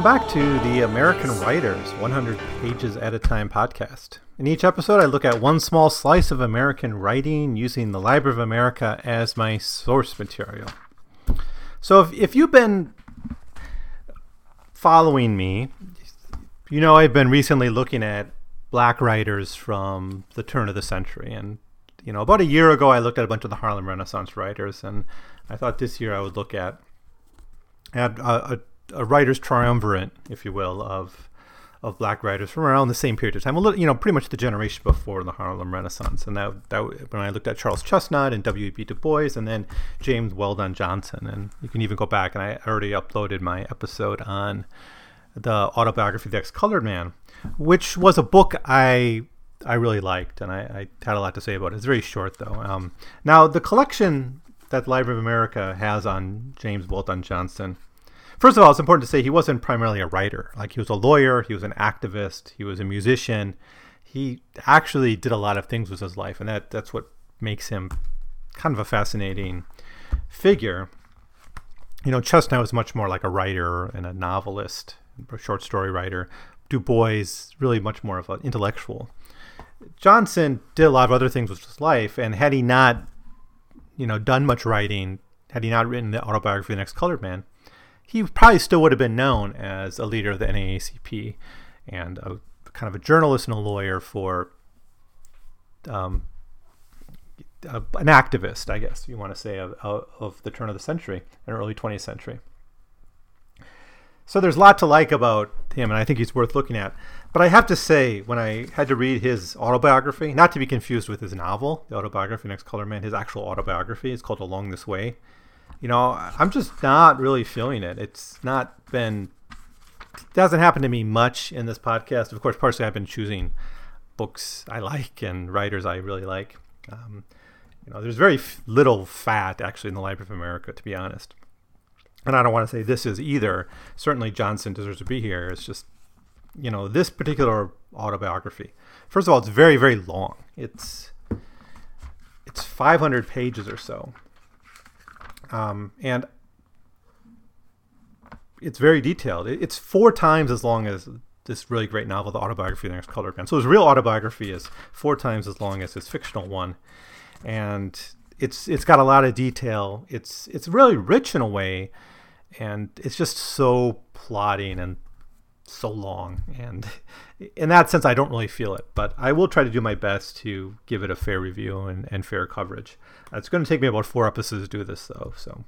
Welcome back to the American Writers 100 Pages at a Time podcast. In each episode, I look at one small slice of American writing using the Library of America as my source material. So, if, if you've been following me, you know I've been recently looking at black writers from the turn of the century. And, you know, about a year ago, I looked at a bunch of the Harlem Renaissance writers, and I thought this year I would look at, at a, a a writer's triumvirate, if you will, of of black writers from around the same period of time, a little, you know, pretty much the generation before the Harlem Renaissance. And that, that when I looked at Charles Chesnutt and W.E.B. Du Bois, and then James Weldon Johnson, and you can even go back, and I already uploaded my episode on the autobiography of the Ex-Colored Man, which was a book I I really liked, and I, I had a lot to say about it. It's very short though. Um, now the collection that Library of America has on James Weldon Johnson First of all, it's important to say he wasn't primarily a writer. Like he was a lawyer, he was an activist, he was a musician. He actually did a lot of things with his life, and that that's what makes him kind of a fascinating figure. You know, Chesnutt was much more like a writer and a novelist, a short story writer. Du Bois really much more of an intellectual. Johnson did a lot of other things with his life, and had he not, you know, done much writing, had he not written the autobiography of the next colored Man, he probably still would have been known as a leader of the NAACP and a kind of a journalist and a lawyer for um, a, an activist, I guess you want to say, of, of the turn of the century and early 20th century. So there's a lot to like about him, and I think he's worth looking at. But I have to say, when I had to read his autobiography, not to be confused with his novel, the autobiography, Next Color Man, his actual autobiography, is called Along This Way you know, I'm just not really feeling it. It's not been, doesn't happen to me much in this podcast. Of course, partially I've been choosing books I like and writers I really like. Um, you know, there's very f- little fat actually in the Library of America, to be honest. And I don't want to say this is either. Certainly, Johnson deserves to be here. It's just, you know, this particular autobiography. First of all, it's very, very long. It's it's 500 pages or so. Um, and it's very detailed. It's four times as long as this really great novel, The Autobiography of the Ex-Colored Man. So his real autobiography is four times as long as his fictional one, and it's it's got a lot of detail. It's it's really rich in a way, and it's just so plotting and so long. And in that sense, I don't really feel it, but I will try to do my best to give it a fair review and, and fair coverage. it's going to take me about four episodes to do this, though. So,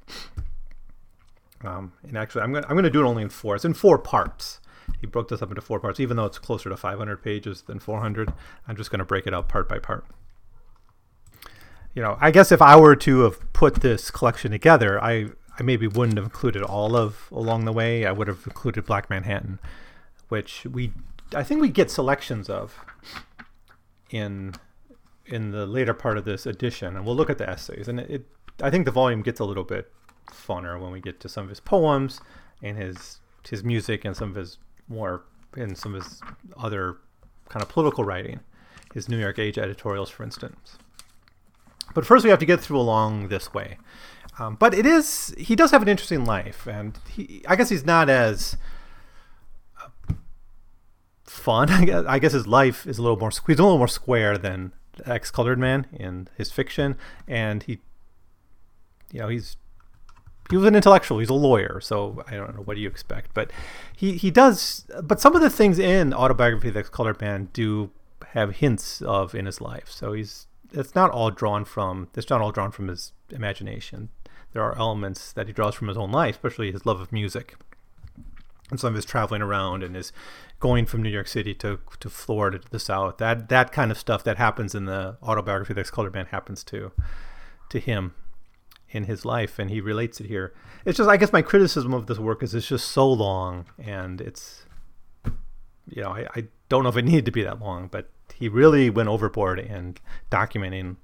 um, and actually, I'm going I'm going to do it only in four. It's in four parts. He broke this up into four parts, even though it's closer to 500 pages than 400. I'm just going to break it up part by part. You know, I guess if I were to have put this collection together, I I maybe wouldn't have included all of along the way. I would have included Black Manhattan, which we I think we get selections of in in the later part of this edition, and we'll look at the essays. And it, it I think the volume gets a little bit funner when we get to some of his poems and his his music and some of his more and some of his other kind of political writing, his New York Age editorials, for instance. But first, we have to get through along this way. Um, but it is he does have an interesting life, and he I guess he's not as fun. I guess, I guess his life is a little more he's a little more square than Ex-Colored Man in his fiction, and he, you know, he's he was an intellectual. He's a lawyer, so I don't know what do you expect, but he he does. But some of the things in autobiography of the Ex-Colored Man do have hints of in his life. So he's it's not all drawn from it's not all drawn from his imagination. There are elements that he draws from his own life, especially his love of music and some of his traveling around and his going from New York City to, to Florida to the South. That that kind of stuff that happens in the autobiography the Colored Man happens to to him in his life, and he relates it here. It's just I guess my criticism of this work is it's just so long, and it's you know I, I don't know if it needed to be that long, but he really went overboard in documenting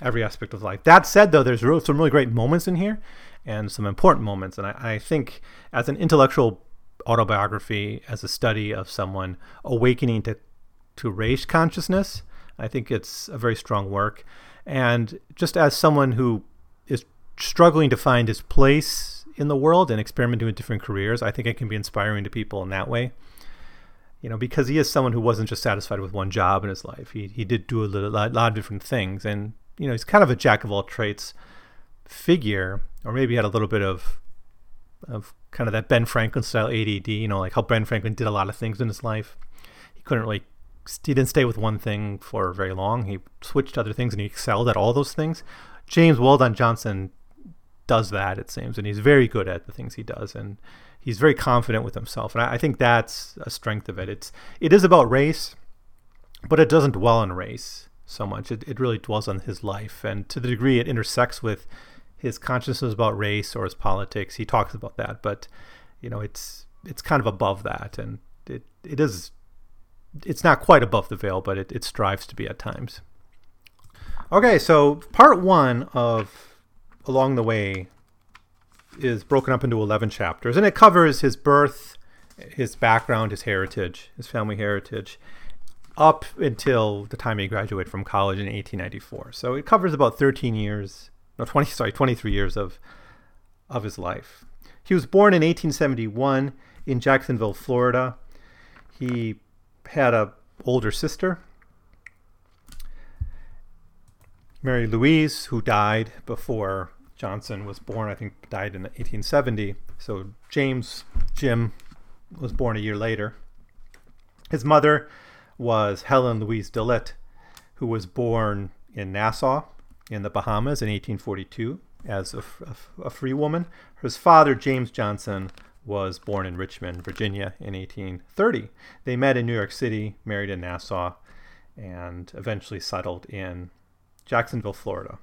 every aspect of life. That said, though, there's some really great moments in here and some important moments, and I, I think as an intellectual autobiography as a study of someone awakening to to race consciousness. I think it's a very strong work, and just as someone who is struggling to find his place in the world and experimenting with different careers. I think it can be inspiring to people in that way. You know, because he is someone who wasn't just satisfied with one job in his life. He he did do a little, lot, lot of different things, and you know, he's kind of a jack of all trades figure, or maybe had a little bit of of kind of that Ben Franklin style ADD. You know, like how Ben Franklin did a lot of things in his life. He couldn't really he didn't stay with one thing for very long. He switched to other things and he excelled at all those things. James Weldon Johnson does that, it seems, and he's very good at the things he does, and he's very confident with himself, and I, I think that's a strength of it. It's it is about race, but it doesn't dwell on race so much. It it really dwells on his life, and to the degree it intersects with his consciousness about race or his politics, he talks about that, but you know, it's it's kind of above that, and it it is it's not quite above the veil, but it, it strives to be at times. Okay, so part one of Along the Way is broken up into 11 chapters, and it covers his birth, his background, his heritage, his family heritage, up until the time he graduated from college in 1894. So it covers about 13 years, no, 20, sorry, 23 years of, of his life. He was born in 1871 in Jacksonville, Florida. He had a older sister, Mary Louise, who died before Johnson was born. I think died in 1870. So James Jim was born a year later. His mother was Helen Louise Dillett, who was born in Nassau in the Bahamas in 1842 as a, a, a free woman. His father, James Johnson, was born in Richmond, Virginia in 1830. They met in New York City, married in Nassau, and eventually settled in Jacksonville, Florida.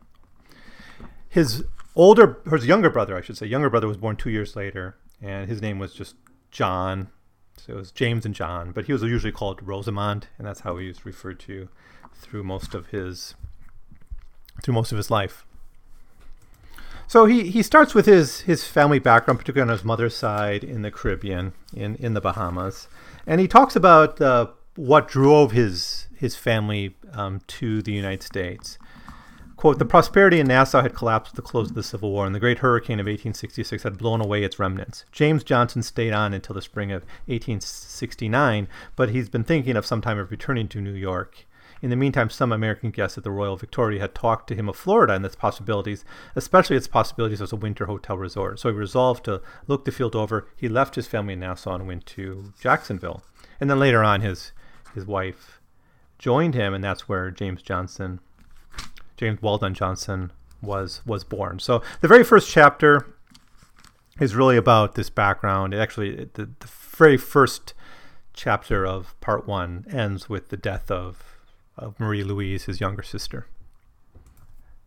His older, his younger brother, I should say, younger brother was born two years later, and his name was just John. So it was James and John, but he was usually called Rosamond, and that's how he was referred to through most of his through most of his life. So he, he starts with his, his family background, particularly on his mother's side in the Caribbean, in, in the Bahamas. And he talks about uh, what drove his, his family um, to the United States. Quote, the prosperity in Nassau had collapsed at the close of the Civil War, and the great hurricane of 1866 had blown away its remnants. James Johnson stayed on until the spring of 1869, but he's been thinking of some time of returning to New York. In the meantime, some American guests at the Royal Victoria had talked to him of Florida and its possibilities, especially its possibilities as a winter hotel resort. So he resolved to look the field over. He left his family in Nassau and went to Jacksonville. And then later on, his his wife joined him, and that's where James Johnson, James Weldon Johnson, was was born. So the very first chapter is really about this background. It actually, the, the very first chapter of part one ends with the death of of Marie Louise, his younger sister.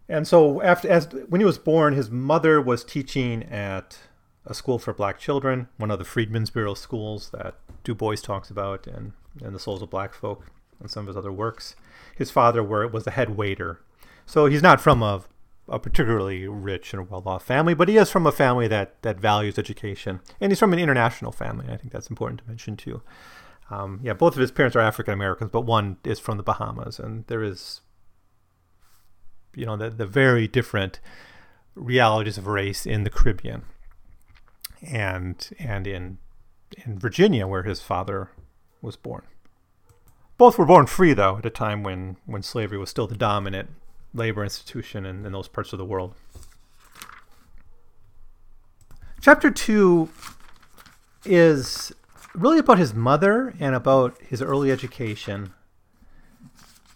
And so, after as when he was born, his mother was teaching at a school for black children, one of the Freedmen's Bureau schools that Du Bois talks about in, in The Souls of Black Folk and some of his other works. His father were, was the head waiter. So he's not from a, a particularly rich and well off family, but he is from a family that, that values education. And he's from an international family. I think that's important to mention too. Um, yeah, both of his parents are African Americans, but one is from the Bahamas, and there is, you know, the, the very different realities of race in the Caribbean, and and in in Virginia, where his father was born. Both were born free, though, at a time when when slavery was still the dominant labor institution in, in those parts of the world. Chapter two is really about his mother and about his early education.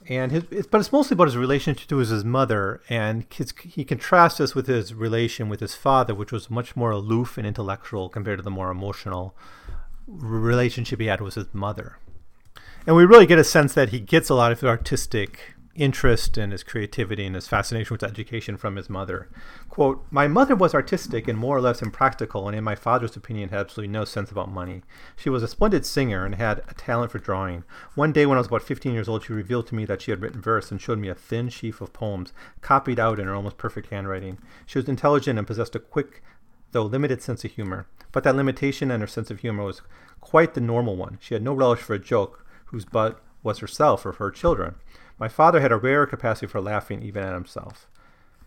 And his, but it's mostly about his relationship to his mother, and his, he contrasts this with his relation with his father, which was much more aloof and intellectual compared to the more emotional relationship he had with his mother. And we really get a sense that he gets a lot of artistic interest and his creativity and his fascination with education from his mother. Quote, My mother was artistic and more or less impractical, and in my father's opinion had absolutely no sense about money. She was a splendid singer and had a talent for drawing. One day when I was about 15 years old, she revealed to me that she had written verse and showed me a thin sheaf of poems, copied out in her almost perfect handwriting. She was intelligent and possessed a quick, though limited sense of humor. But that limitation and her sense of humor was quite the normal one. She had no relish for a joke whose butt was herself or her children. My father had a rare capacity for laughing even at himself.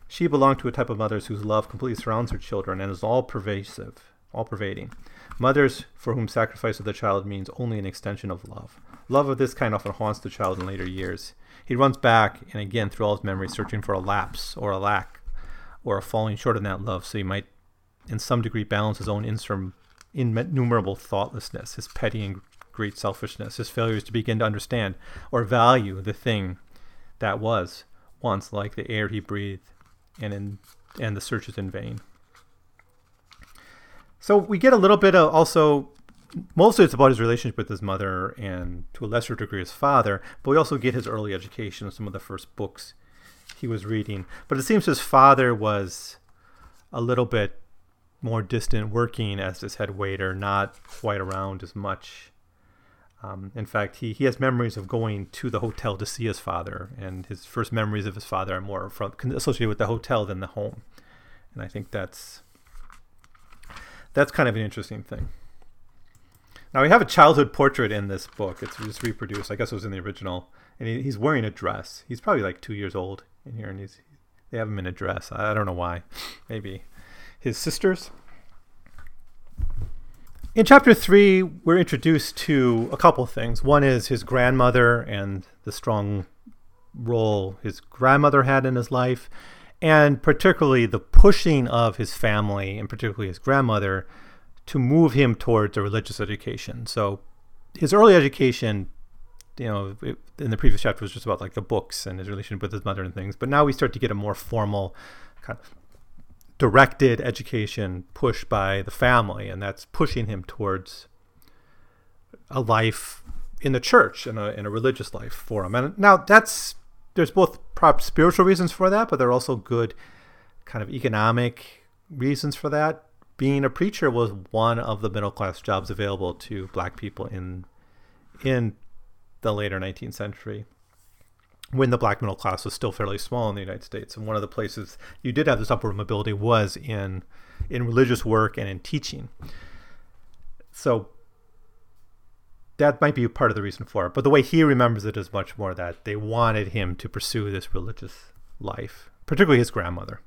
She belonged to a type of mothers whose love completely surrounds her children and is all pervasive, all pervading. Mothers for whom sacrifice of the child means only an extension of love. Love of this kind often haunts the child in later years. He runs back and again through all his memories, searching for a lapse or a lack or a falling short in that love, so he might, in some degree, balance his own innumerable thoughtlessness, his petty and great selfishness, his failures to begin to understand or value the thing that was once like the air he breathed, and in and the search is in vain. So we get a little bit of also mostly it's about his relationship with his mother and to a lesser degree his father, but we also get his early education, and some of the first books he was reading. But it seems his father was a little bit more distant, working as his head waiter, not quite around as much. Um, in fact, he, he has memories of going to the hotel to see his father, and his first memories of his father are more from, associated with the hotel than the home. And I think that's that's kind of an interesting thing. Now we have a childhood portrait in this book. It's just reproduced. I guess it was in the original, and he, he's wearing a dress. He's probably like two years old in here, and he's they have him in a dress. I, I don't know why. Maybe his sisters. In chapter three, we're introduced to a couple things. One is his grandmother and the strong role his grandmother had in his life, and particularly the pushing of his family, and particularly his grandmother, to move him towards a religious education. So his early education, you know, it, in the previous chapter was just about like the books and his relationship with his mother and things, but now we start to get a more formal kind of directed education pushed by the family, and that's pushing him towards a life in the church and a, in a religious life for him. And now that's there's both perhaps spiritual reasons for that, but there are also good kind of economic reasons for that. Being a preacher was one of the middle class jobs available to black people in in the later 19th century when the black middle class was still fairly small in the United States. And one of the places you did have this upward mobility was in in religious work and in teaching. So that might be part of the reason for it. But the way he remembers it is much more that they wanted him to pursue this religious life, particularly his grandmother.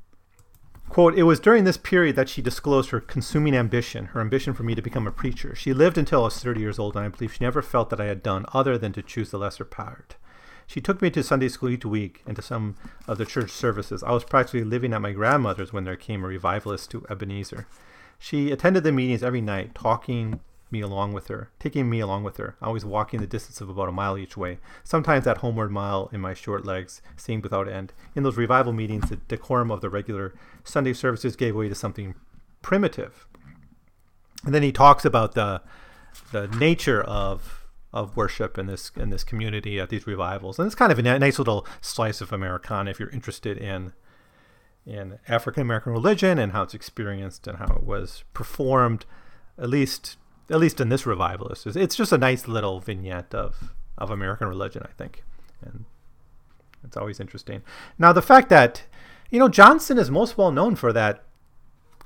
Quote, it was during this period that she disclosed her consuming ambition, her ambition for me to become a preacher. She lived until I was 30 years old, and I believe she never felt that I had done other than to choose the lesser part. She took me to Sunday school each week and to some of the church services. I was practically living at my grandmother's when there came a revivalist to Ebenezer. She attended the meetings every night, talking me along with her, taking me along with her, always walking the distance of about a mile each way, sometimes that homeward mile in my short legs seemed without end. In those revival meetings, the decorum of the regular Sunday services gave way to something primitive. And then he talks about the the nature of of worship in this in this community at these revivals, and it's kind of a nice little slice of Americana if you're interested in in African American religion and how it's experienced and how it was performed, at least at least in this revivalist. It's just a nice little vignette of of American religion, I think, and it's always interesting. Now the fact that you know Johnson is most well known for that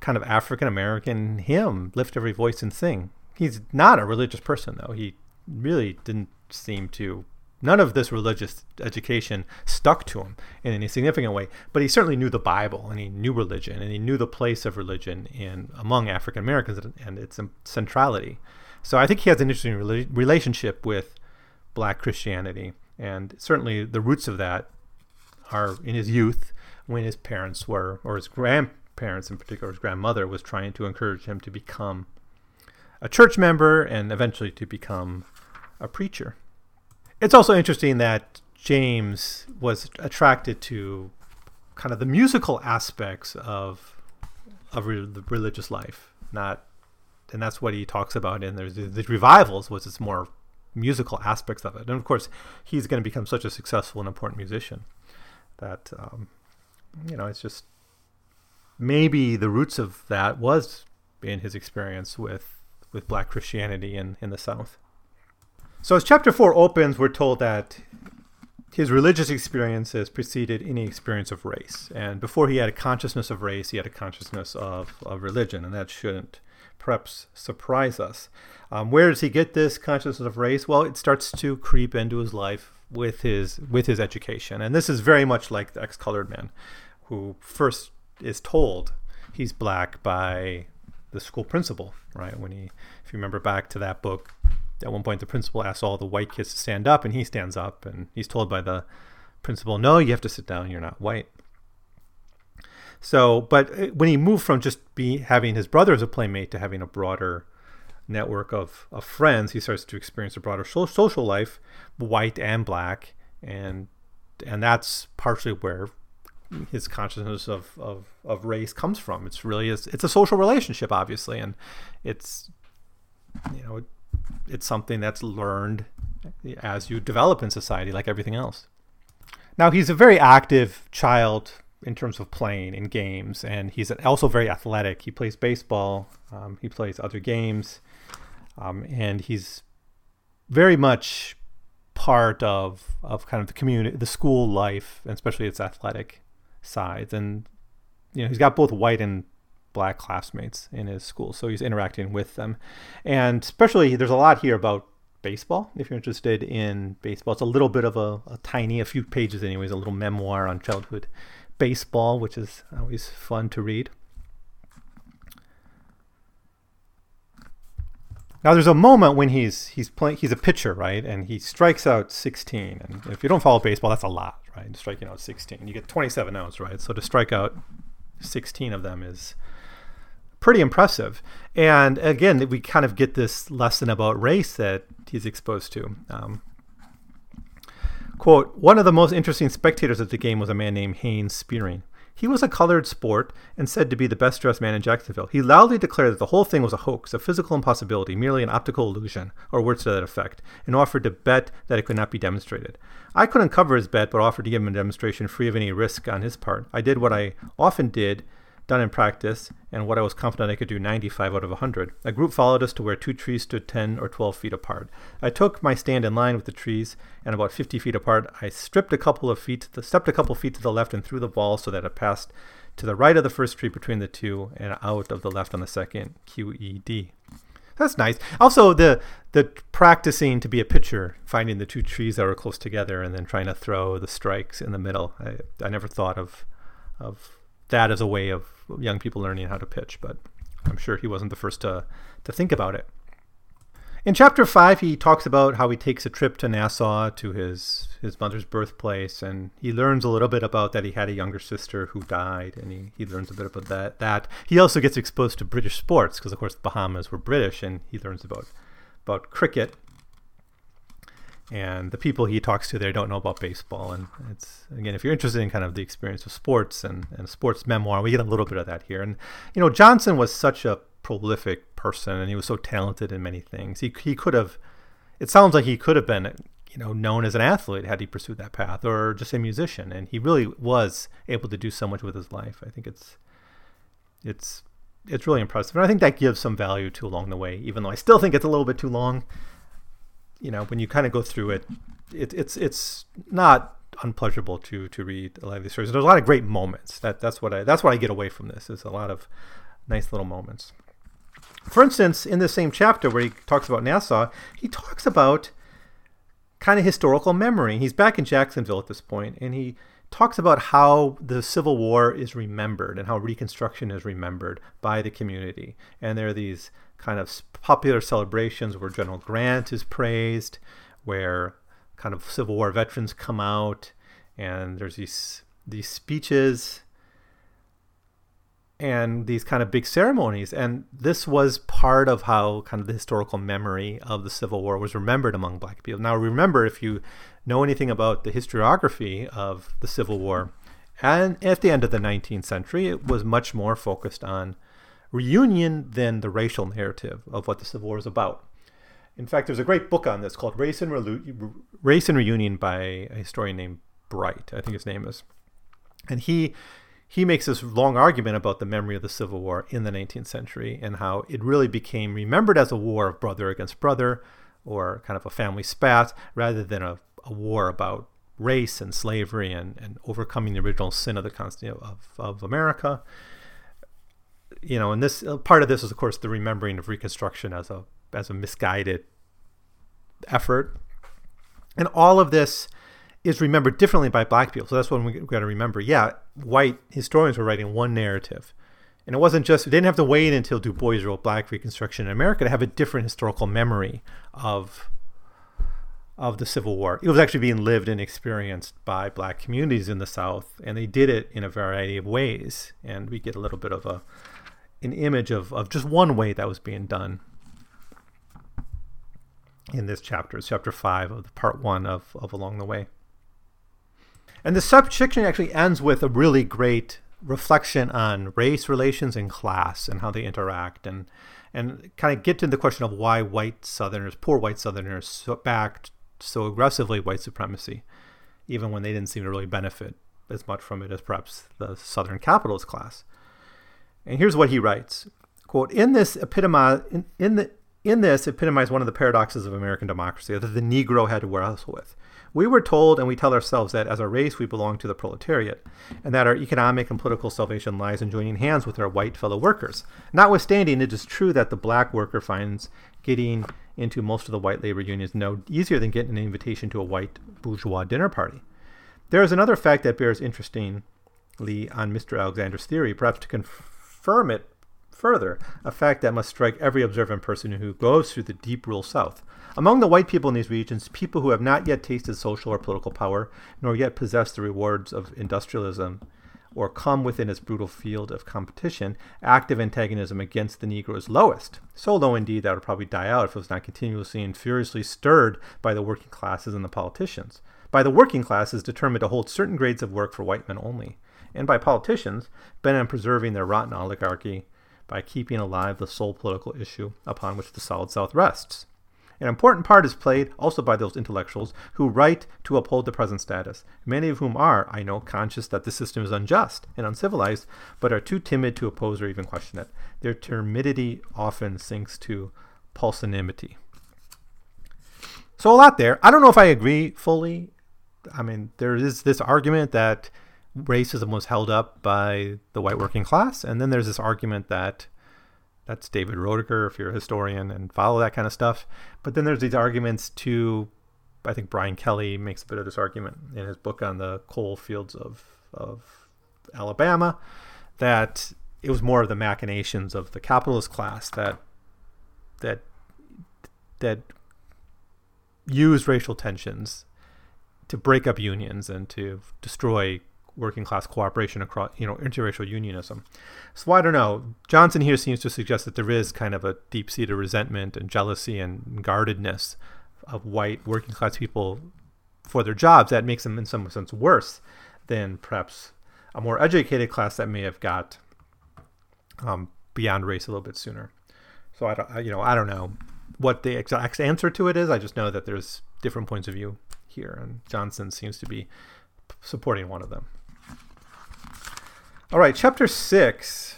kind of African American hymn, "Lift Every Voice and Sing." He's not a religious person though. He really didn't seem to none of this religious education stuck to him in any significant way but he certainly knew the bible and he knew religion and he knew the place of religion in among african americans and its centrality. So i think he has an interesting relationship with black christianity and certainly the roots of that are in his youth when his parents were or his grandparents in particular his grandmother was trying to encourage him to become a church member and eventually to become a preacher. It's also interesting that James was attracted to kind of the musical aspects of of re- the religious life, not, and that's what he talks about in there's the revivals was its more musical aspects of it, and of course he's going to become such a successful and important musician that um, you know it's just maybe the roots of that was in his experience with with black Christianity in in the South. So as chapter four opens, we're told that his religious experiences preceded any experience of race. And before he had a consciousness of race, he had a consciousness of, of religion, and that shouldn't perhaps surprise us. Um, where does he get this consciousness of race? Well, it starts to creep into his life with his with his education, and this is very much like the ex-colored man, who first is told he's black by the school principal, right? When he, if you remember back to that book, at one point the principal asks all the white kids to stand up, and he stands up, and he's told by the principal, "No, you have to sit down. You're not white." So, but uh, when he moved from just be having his brother as a playmate to having a broader network of, of friends, he starts to experience a broader social life, white and black, and and that's partially where his consciousness of, of, of race comes from. It's really it's, it's a social relationship, obviously, and it's you know it's something that's learned as you develop in society, like everything else. Now he's a very active child in terms of playing in games, and he's also very athletic. He plays baseball, um, he plays other games, um, and he's very much part of of kind of the community, the school life, and especially its athletic sides. And you know, he's got both white and black classmates in his school, so he's interacting with them. And especially, there's a lot here about baseball. If you're interested in baseball, it's a little bit of a, a tiny, a few pages, anyways, a little memoir on childhood baseball, which is always fun to read. Now there's a moment when he's he's playing he's a pitcher, right? And he strikes out 16. And if you don't follow baseball, that's a lot, right? Striking out 16. You get 27 outs, right? So to strike out 16 of them is pretty impressive. And again, we kind of get this lesson about race that he's exposed to. Um, quote, one of the most interesting spectators of the game was a man named Haynes Spearing. He was a colored sport and said to be the best dressed man in Jacksonville. He loudly declared that the whole thing was a hoax, a physical impossibility, merely an optical illusion, or words to that effect, and offered to bet that it could not be demonstrated. I couldn't cover his bet, but offered to give him a demonstration free of any risk on his part. I did what I often did done in practice, and what I was confident I could do 95 out of 100. A group followed us to where two trees stood 10 or 12 feet apart. I took my stand in line with the trees, and about 50 feet apart, I stripped a couple of feet, stepped a couple feet to the left, and threw the ball so that it passed to the right of the first tree between the two, and out of the left on the second. QED. That's nice. Also, the the practicing to be a pitcher, finding the two trees that were close together, and then trying to throw the strikes in the middle. I, I never thought of of that as a way of young people learning how to pitch, but I'm sure he wasn't the first to, to think about it. In chapter five, he talks about how he takes a trip to Nassau to his, his mother's birthplace, and he learns a little bit about that he had a younger sister who died, and he, he learns a bit about that. That he also gets exposed to British sports because, of course, the Bahamas were British, and he learns about about cricket and the people he talks to there don't know about baseball. And it's again, if you're interested in kind of the experience of sports and, and sports memoir, we get a little bit of that here. And you know, Johnson was such a prolific person, and he was so talented in many things. He he could have. It sounds like he could have been, you know, known as an athlete had he pursued that path, or just a musician. And he really was able to do so much with his life. I think it's it's it's really impressive, and I think that gives some value to along the way. Even though I still think it's a little bit too long you know, when you kind of go through it, it it's it's not unpleasurable to to read a lot of these stories. There's a lot of great moments. That that's what I that's what I get away from this. Is a lot of nice little moments. For instance, in the same chapter where he talks about Nassau, he talks about kind of historical memory. He's back in Jacksonville at this point, and he talks about how the Civil War is remembered and how Reconstruction is remembered by the community. And there are these kind of popular celebrations where General Grant is praised, where kind of Civil War veterans come out, and there's these these speeches and these kind of big ceremonies. And this was part of how kind of the historical memory of the Civil War was remembered among black people. Now, remember, if you know anything about the historiography of the Civil War, and at the end of the 19th century, it was much more focused on reunion than the racial narrative of what the Civil War is about. In fact, there's a great book on this called Race and, Relu- Race and Reunion by a historian named Blight, I think his name is. And he he makes this long argument about the memory of the Civil War in the 19th century and how it really became remembered as a war of brother against brother or kind of a family spat rather than a, a war about race and slavery and, and overcoming the original sin of the of, of America you know, and this uh, part of this is, of course, the remembering of Reconstruction as a as a misguided effort, and all of this is remembered differently by black people. So that's what we got to remember. Yeah, white historians were writing one narrative. And it wasn't just, they didn't have to wait until Du Bois wrote Black Reconstruction in America to have a different historical memory of, of the Civil War. It was actually being lived and experienced by black communities in the South, and they did it in a variety of ways. And we get a little bit of a, an image of, of just one way that was being done in this chapter. It's chapter five of the part one of, of Along the Way. And the section actually ends with a really great reflection on race relations and class and how they interact and and kind of get to the question of why white Southerners, poor white Southerners, so backed so aggressively white supremacy, even when they didn't seem to really benefit as much from it as perhaps the Southern capitalist class. And here's what he writes: "Quote: In this epitomize in, in the in this epitomized one of the paradoxes of American democracy that the Negro had to wrestle with. We were told and we tell ourselves that as a race we belong to the proletariat, and that our economic and political salvation lies in joining hands with our white fellow workers. Notwithstanding, it is true that the black worker finds getting into most of the white labor unions no easier than getting an invitation to a white bourgeois dinner party. There is another fact that bears interestingly on Mr. Alexander's theory, perhaps to confirm it further, a fact that must strike every observant person who goes through the deep rural South. Among the white people in these regions, people who have not yet tasted social or political power, nor yet possessed the rewards of industrialism, or come within its brutal field of competition, active antagonism against the Negro is lowest. So low indeed that it would probably die out if it was not continuously and furiously stirred by the working classes and the politicians. By the working classes determined to hold certain grades of work for white men only, and by politicians bent on preserving their rotten oligarchy by keeping alive the sole political issue upon which the solid South rests. An important part is played also by those intellectuals who write to uphold the present status, many of whom are, I know, conscious that the system is unjust and uncivilized, but are too timid to oppose or even question it. Their timidity often sinks to pusillanimity. So, a lot there. I don't know if I agree fully. I mean, there is this argument that racism was held up by the white working class, and then there's this argument that that's David Roediger, if you're a historian and follow that kind of stuff. But then there's these arguments to, I think Brian Kelly makes a bit of this argument in his book on the coal fields of, of Alabama, that it was more of the machinations of the capitalist class that that that used racial tensions to break up unions and to destroy working class cooperation across, you know, interracial unionism. So I don't know. Johnson here seems to suggest that there is kind of a deep seated resentment and jealousy and guardedness of white working class people for their jobs that makes them in some sense worse than perhaps a more educated class that may have got um, beyond race a little bit sooner. So I don't, you know, I don't know what the exact answer to it is. I just know that there's different points of view here, and Johnson seems to be supporting one of them. All right, chapter six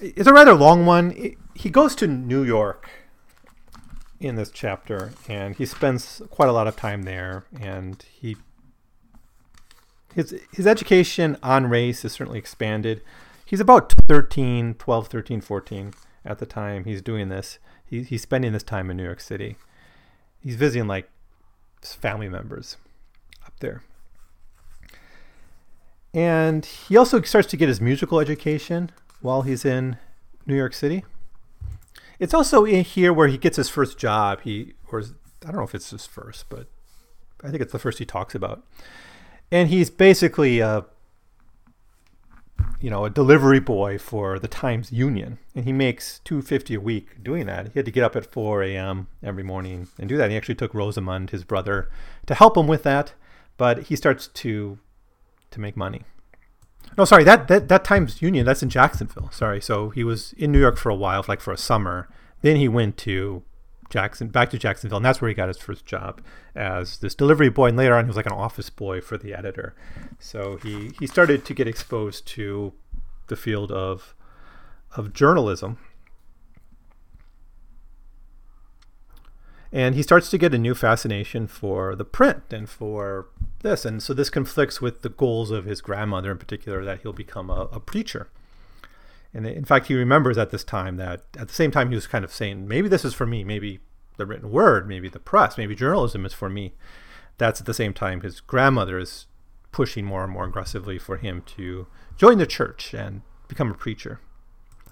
is a rather long one. He goes to New York in this chapter, and he spends quite a lot of time there. And he his his education on race is certainly expanded. He's about 13, 12, 13, 14 at the time he's doing this. He, he's spending this time in New York City. He's visiting like family members up there. And he also starts to get his musical education while he's in New York City. It's also in here where he gets his first job. He or I don't know if it's his first, but I think it's the first he talks about. And he's basically a you know, a delivery boy for the Times Union, and he makes two fifty a week doing that. He had to get up at four a.m. every morning and do that. He actually took Rosamond, his brother, to help him with that. But he starts to to make money. No, sorry, that, that that Times Union that's in Jacksonville. Sorry, so he was in New York for a while, like for a summer. Then he went to Jackson, back to Jacksonville, and that's where he got his first job as this delivery boy. And later on, he was like an office boy for the editor. So he he started to get exposed to the field of of journalism and he starts to get a new fascination for the print and for this. And so this conflicts with the goals of his grandmother in particular that he'll become a, a, preacher. And in fact he remembers at this time that at the same time he was kind of saying maybe this is for me. Maybe the written word maybe the press maybe journalism is for me. That's at the same time his grandmother is pushing more and more aggressively for him to join the church and become a preacher.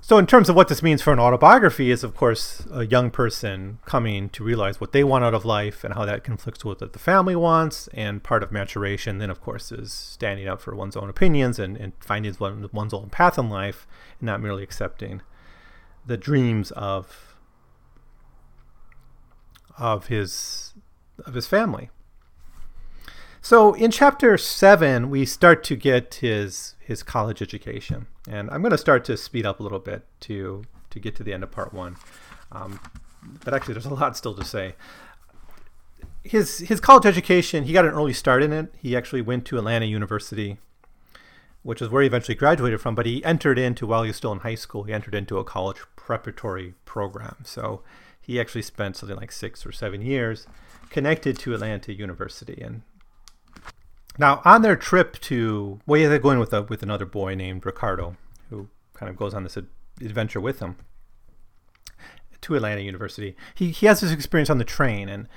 So, in terms of what this means for an autobiography, is of course a young person coming to realize what they want out of life and how that conflicts with what the family wants. And part of maturation, then, of course, is standing up for one's own opinions and, and finding one's own path in life and not merely accepting the dreams of of his of his family. So in chapter seven, we start to get his his college education, and I'm going to start to speed up a little bit to to get to the end of part one. Um, but actually, there's a lot still to say. His his college education, he got an early start in it. He actually went to Atlanta University, which is where he eventually graduated from. But he entered into while he was still in high school. He entered into a college preparatory program. So he actually spent something like six or seven years connected to Atlanta University, and now, on their trip to, well, yeah, they're going with a, with another boy named Ricardo, who kind of goes on this adventure with him to Atlanta University. He he has this experience on the train, and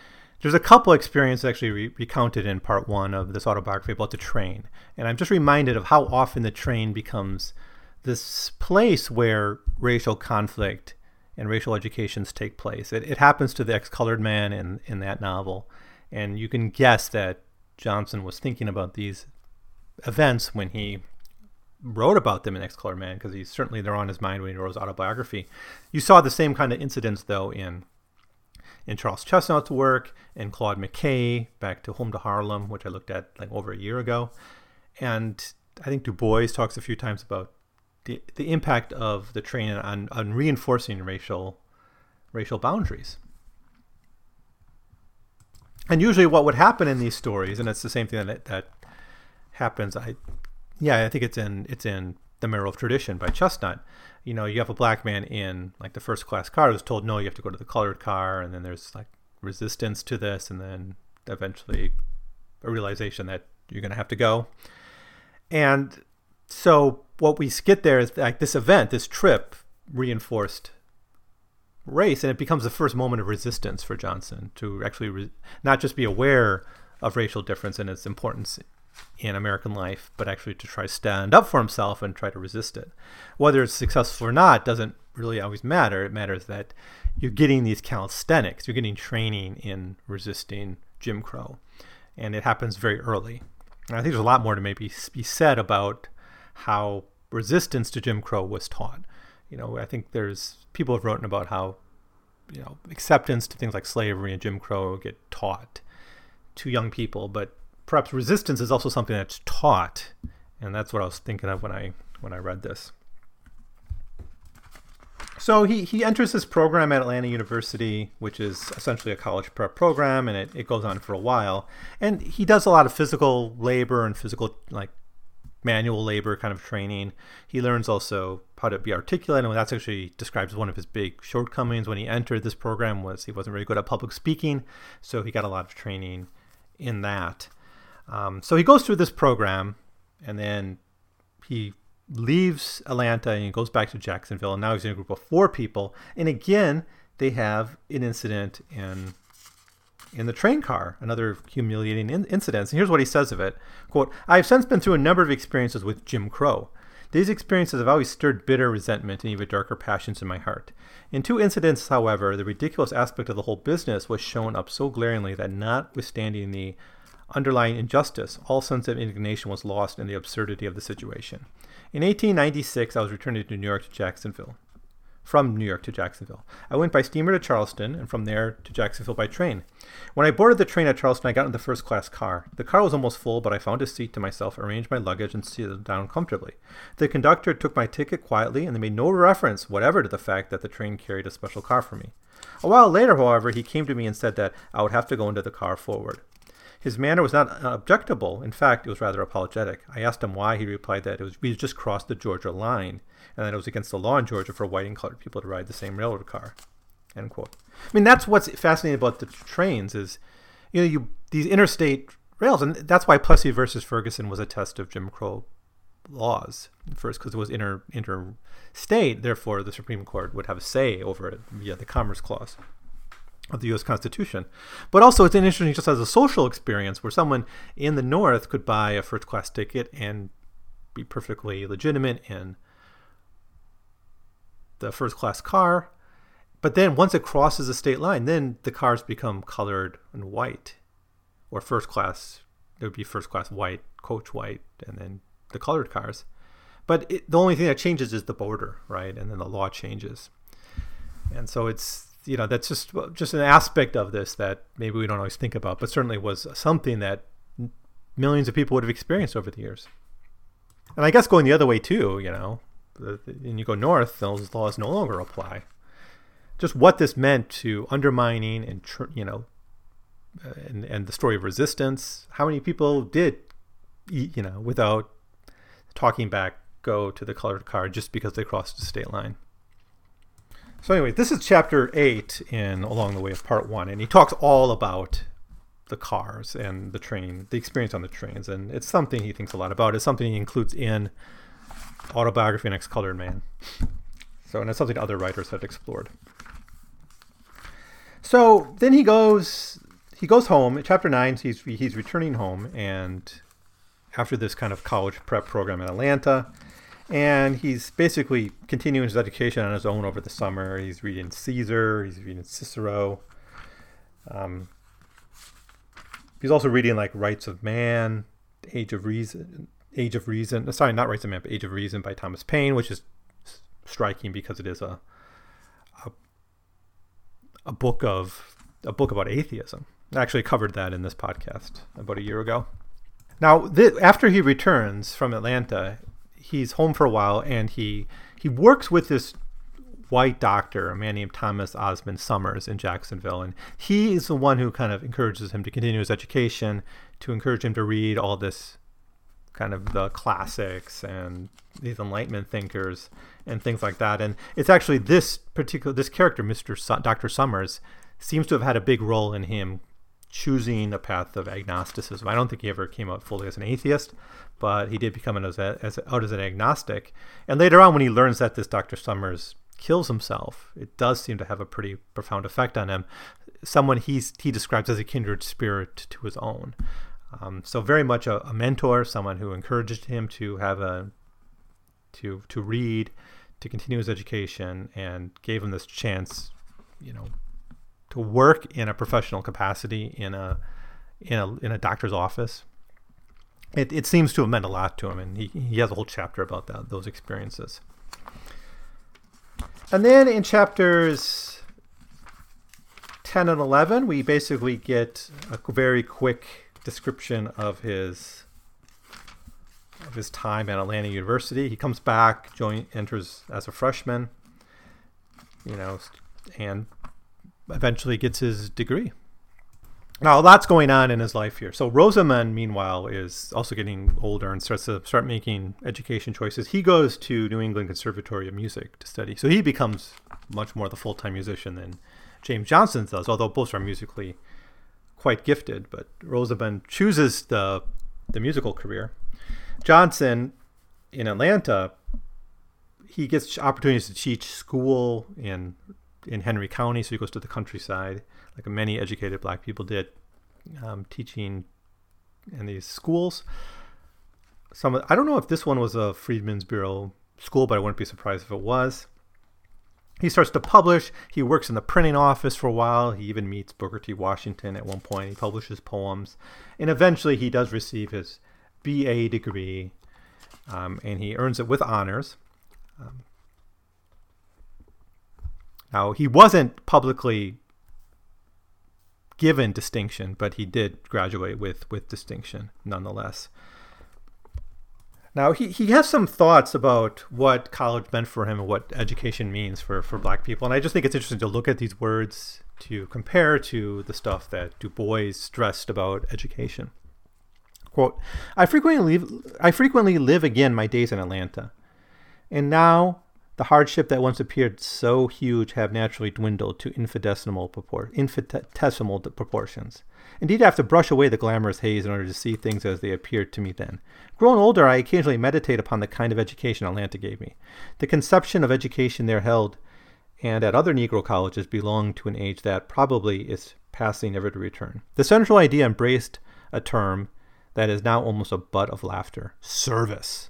there's a couple experiences actually re- recounted in part one of this autobiography about the train, and I'm just reminded of how often the train becomes this place where racial conflict and racial educations take place. It, it happens to the ex-colored man in in that novel, and you can guess that Johnson was thinking about these events when he wrote about them in Ex Color Man, because he's certainly they're on his mind when he wrote his autobiography. You saw the same kind of incidents though in in Charles Chesnutt's work and Claude McKay, back to Home to Harlem, which I looked at like over a year ago. And I think Du Bois talks a few times about the, the impact of the training on, on reinforcing racial racial boundaries and usually what would happen in these stories and it's the same thing that that happens i yeah i think it's in it's in the marrow of tradition by Chesnutt. You know you have a black man in like the first class car who's told no you have to go to the colored car and then there's like resistance to this and then eventually a realization that you're going to have to go. And so what we get there is like this event this trip reinforced race, and it becomes the first moment of resistance for Johnson to actually re- not just be aware of racial difference and its importance in American life, but actually to try to stand up for himself and try to resist it. Whether it's successful or not doesn't really always matter. It matters that you're getting these calisthenics, you're getting training in resisting Jim Crow, and it happens very early. And I think there's a lot more to maybe be said about how resistance to Jim Crow was taught. You know, I think there's people have written about how you know acceptance to things like slavery and Jim Crow get taught to young people, but perhaps resistance is also something that's taught, and that's what I was thinking of when I when I read this. So he, he enters this program at Atlanta University, which is essentially a college prep program, and it, it goes on for a while. And he does a lot of physical labor and physical like manual labor kind of training. He learns also how to be articulate, and that's actually describes one of his big shortcomings when he entered this program was he wasn't very good at public speaking, so he got a lot of training in that. Um, so he goes through this program, and then he leaves Atlanta and he goes back to Jacksonville, and now he's in a group of four people, and again they have an incident in in the train car, another humiliating in- incident. And here's what he says of it quote, I have since been through a number of experiences with Jim Crow. These experiences have always stirred bitter resentment and even darker passions in my heart. In two incidents, however, the ridiculous aspect of the whole business was shown up so glaringly that, notwithstanding the underlying injustice, all sense of indignation was lost in the absurdity of the situation. In 1896, I was returning to New York to Jacksonville from New York to Jacksonville. I went by steamer to Charleston and from there to Jacksonville by train. When I boarded the train at Charleston, I got in the first class car. The car was almost full, but I found a seat to myself, arranged my luggage, and seated down comfortably. The conductor took my ticket quietly and made no reference whatever to the fact that the train carried a special car for me. A while later, however, he came to me and said that I would have to go into the car forward. His manner was not objectable. In fact, it was rather apologetic. I asked him why. He replied that it was we just crossed the Georgia line and that it was against the law in Georgia for white and colored people to ride the same railroad car. End quote. I mean, that's what's fascinating about the trains is, you know, you these interstate rails, and that's why Plessy versus Ferguson was a test of Jim Crow laws first because it was inter interstate. Therefore, the Supreme Court would have a say over it via the Commerce Clause. Of the U.S. Constitution. But also, it's interesting just as a social experience where someone in the North could buy a first class ticket and be perfectly legitimate in the first class car. But then once it crosses the state line, then the cars become colored and white, or first class. It would be first class white, coach white, and then the colored cars. But it, the only thing that changes is the border, right? And then the law changes. And so it's you know that's just just an aspect of this that maybe we don't always think about, but certainly was something that millions of people would have experienced over the years. And I guess going the other way too, you know, and you go north, those laws no longer apply. Just what this meant to undermining and you know, uh, and and the story of resistance. How many people did, you know, without talking back, go to the colored car just because they crossed the state line. So anyway, this is chapter eight in Along the Way of Part One, and he talks all about the cars and the train, the experience on the trains, and it's something he thinks a lot about. It's something he includes in Autobiography and Ex-Colored Man. So, and it's something other writers have explored. So then he goes, he goes home. chapter nine, he's he's returning home, and after this kind of college prep program in Atlanta, and he's basically continuing his education on his own over the summer. He's reading Caesar, he's reading Cicero. Um, he's also reading like Rights of Man, Age of Reason, Age of Reason. Sorry, not Rights of Man, but Age of Reason by Thomas Paine, which is striking because it is a a, a book of a book about atheism. I actually covered that in this podcast about a year ago. Now, th- after he returns from Atlanta, he's home for a while and he he works with this white doctor, a man named Thomas Osmond Summers in Jacksonville, and he is the one who kind of encourages him to continue his education, to encourage him to read all this kind of the classics and these enlightenment thinkers and things like that. And it's actually this particular this character, Mr. Su- Dr. Summers, seems to have had a big role in him choosing a path of agnosticism. I don't think he ever came out fully as an atheist, but he did become an, as, as out as an agnostic. And later on, when he learns that this Dr. Summers kills himself, it does seem to have a pretty profound effect on him. Someone he's, he describes as a kindred spirit to his own. Um, so very much a, a, mentor, someone who encouraged him to have a to to read, to continue his education, and gave him this chance, you know, to work in a professional capacity in a in a in a doctor's office it, it seems to have meant a lot to him, and he, he has a whole chapter about that, those experiences. And then in chapters 10 and 11, we basically get a very quick description of his of his time at Atlanta University. He comes back, join, enters as a freshman, you know, and eventually gets his degree. Now, a lot's going on in his life here. So Rosamond, meanwhile, is also getting older and starts to start making education choices. He goes to New England Conservatory of Music to study. So he becomes much more the full-time musician than James Johnson does, although both are musically quite gifted. But Rosamond chooses the the musical career. Johnson in Atlanta, he gets opportunities to teach school in in Henry County, so he goes to the countryside like many educated black people did, um, teaching in these schools. Some I don't know if this one was a Freedmen's Bureau school, but I wouldn't be surprised if it was. He starts to publish. He works in the printing office for a while. He even meets Booker T. Washington at one point. He publishes poems. And eventually he does receive his BA degree, um, and he earns it with honors. Um, now, he wasn't publicly given distinction, but he did graduate with with distinction nonetheless. Now he, he has some thoughts about what college meant for him and what education means for, for black people. And I just think it's interesting to look at these words to compare to the stuff that Du Bois stressed about education. Quote, I frequently leave, I frequently live again my days in Atlanta. And now the hardship that once appeared so huge have naturally dwindled to infinitesimal, propor- infinitesimal proportions. Indeed, I have to brush away the glamorous haze in order to see things as they appeared to me then. Grown older, I occasionally meditate upon the kind of education Atlanta gave me. The conception of education there held and at other Negro colleges belong to an age that probably is passing never to return. The central idea embraced a term that is now almost a butt of laughter service.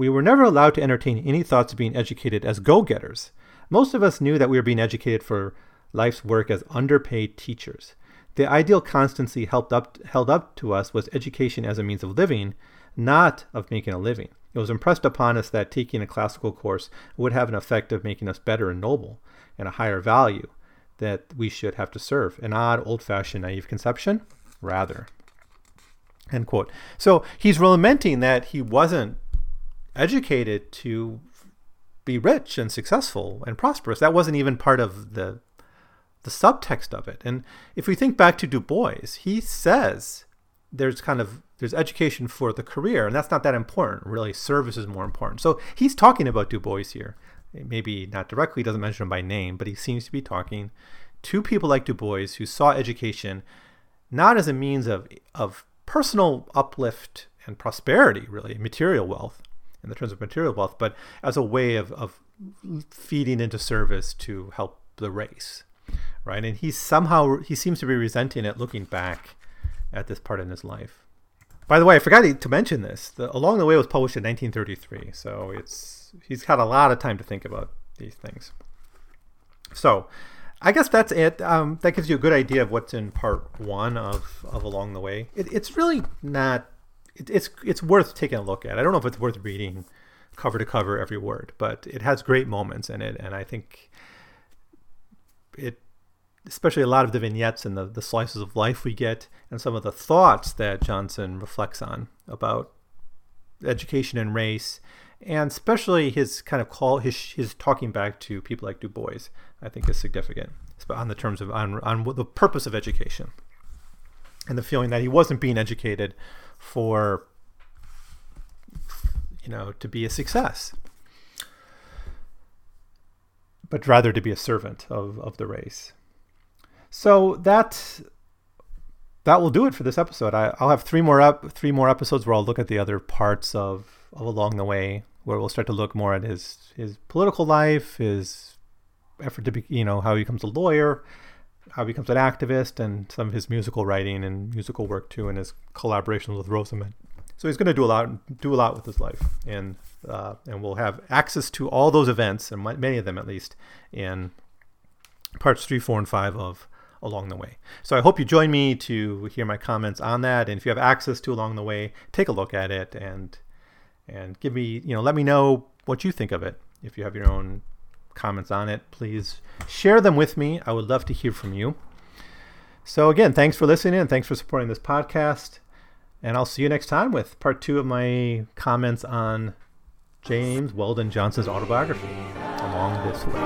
We were never allowed to entertain any thoughts of being educated as go getters. Most of us knew that we were being educated for life's work as underpaid teachers. The ideal constancy held up, held up to us was education as a means of living, not of making a living. It was impressed upon us that taking a classical course would have an effect of making us better and noble and a higher value that we should have to serve. An odd, old fashioned, naive conception? Rather. End quote. So he's lamenting that he wasn't educated to be rich and successful and prosperous. That wasn't even part of the the subtext of it. And if we think back to Du Bois, he says there's kind of there's education for the career, and that's not that important. Really, service is more important. So he's talking about Du Bois here. Maybe not directly, he doesn't mention him by name, but he seems to be talking to people like Du Bois who saw education not as a means of of personal uplift and prosperity, really, material wealth, in the terms of material wealth, but as a way of, of feeding into service to help the race, right? And he somehow he seems to be resenting it, looking back at this part in his life. By the way, I forgot to mention this. The, Along the Way was published in 1933, so it's he's had a lot of time to think about these things. So, I guess that's it. Um, that gives you a good idea of what's in part one of, of Along the Way. It, it's really not. It, it's it's worth taking a look at. I don't know if it's worth reading cover to cover every word, but it has great moments in it, and I think it, especially a lot of the vignettes and the, the slices of life we get, and some of the thoughts that Johnson reflects on about education and race, and especially his kind of call his his talking back to people like Du Bois I think is significant on the terms of on, on the purpose of education and the feeling that he wasn't being educated for you know to be a success but rather to be a servant of, of the race. So that that will do it for this episode. I, will have three more up three more episodes where i'll look at the other parts of, of along the way where we'll start to look more at his his political life his effort to be, you know, how he becomes a lawyer, how he becomes an activist, and some of his musical writing and musical work too, and his collaborations with Rosamond. So he's going to do a lot, do a lot with his life, and uh, and we'll have access to all those events, and many of them at least, in parts three, four, and five of along the way. So I hope you join me to hear my comments on that, and if you have access to along the way, take a look at it and and give me, you know, let me know what you think of it. If you have your own comments on it, please share them with me. I would love to hear from you. So, again, thanks for listening and thanks for supporting this podcast. And I'll see you next time with part two of my comments on James Weldon Johnson's autobiography, Along This Way.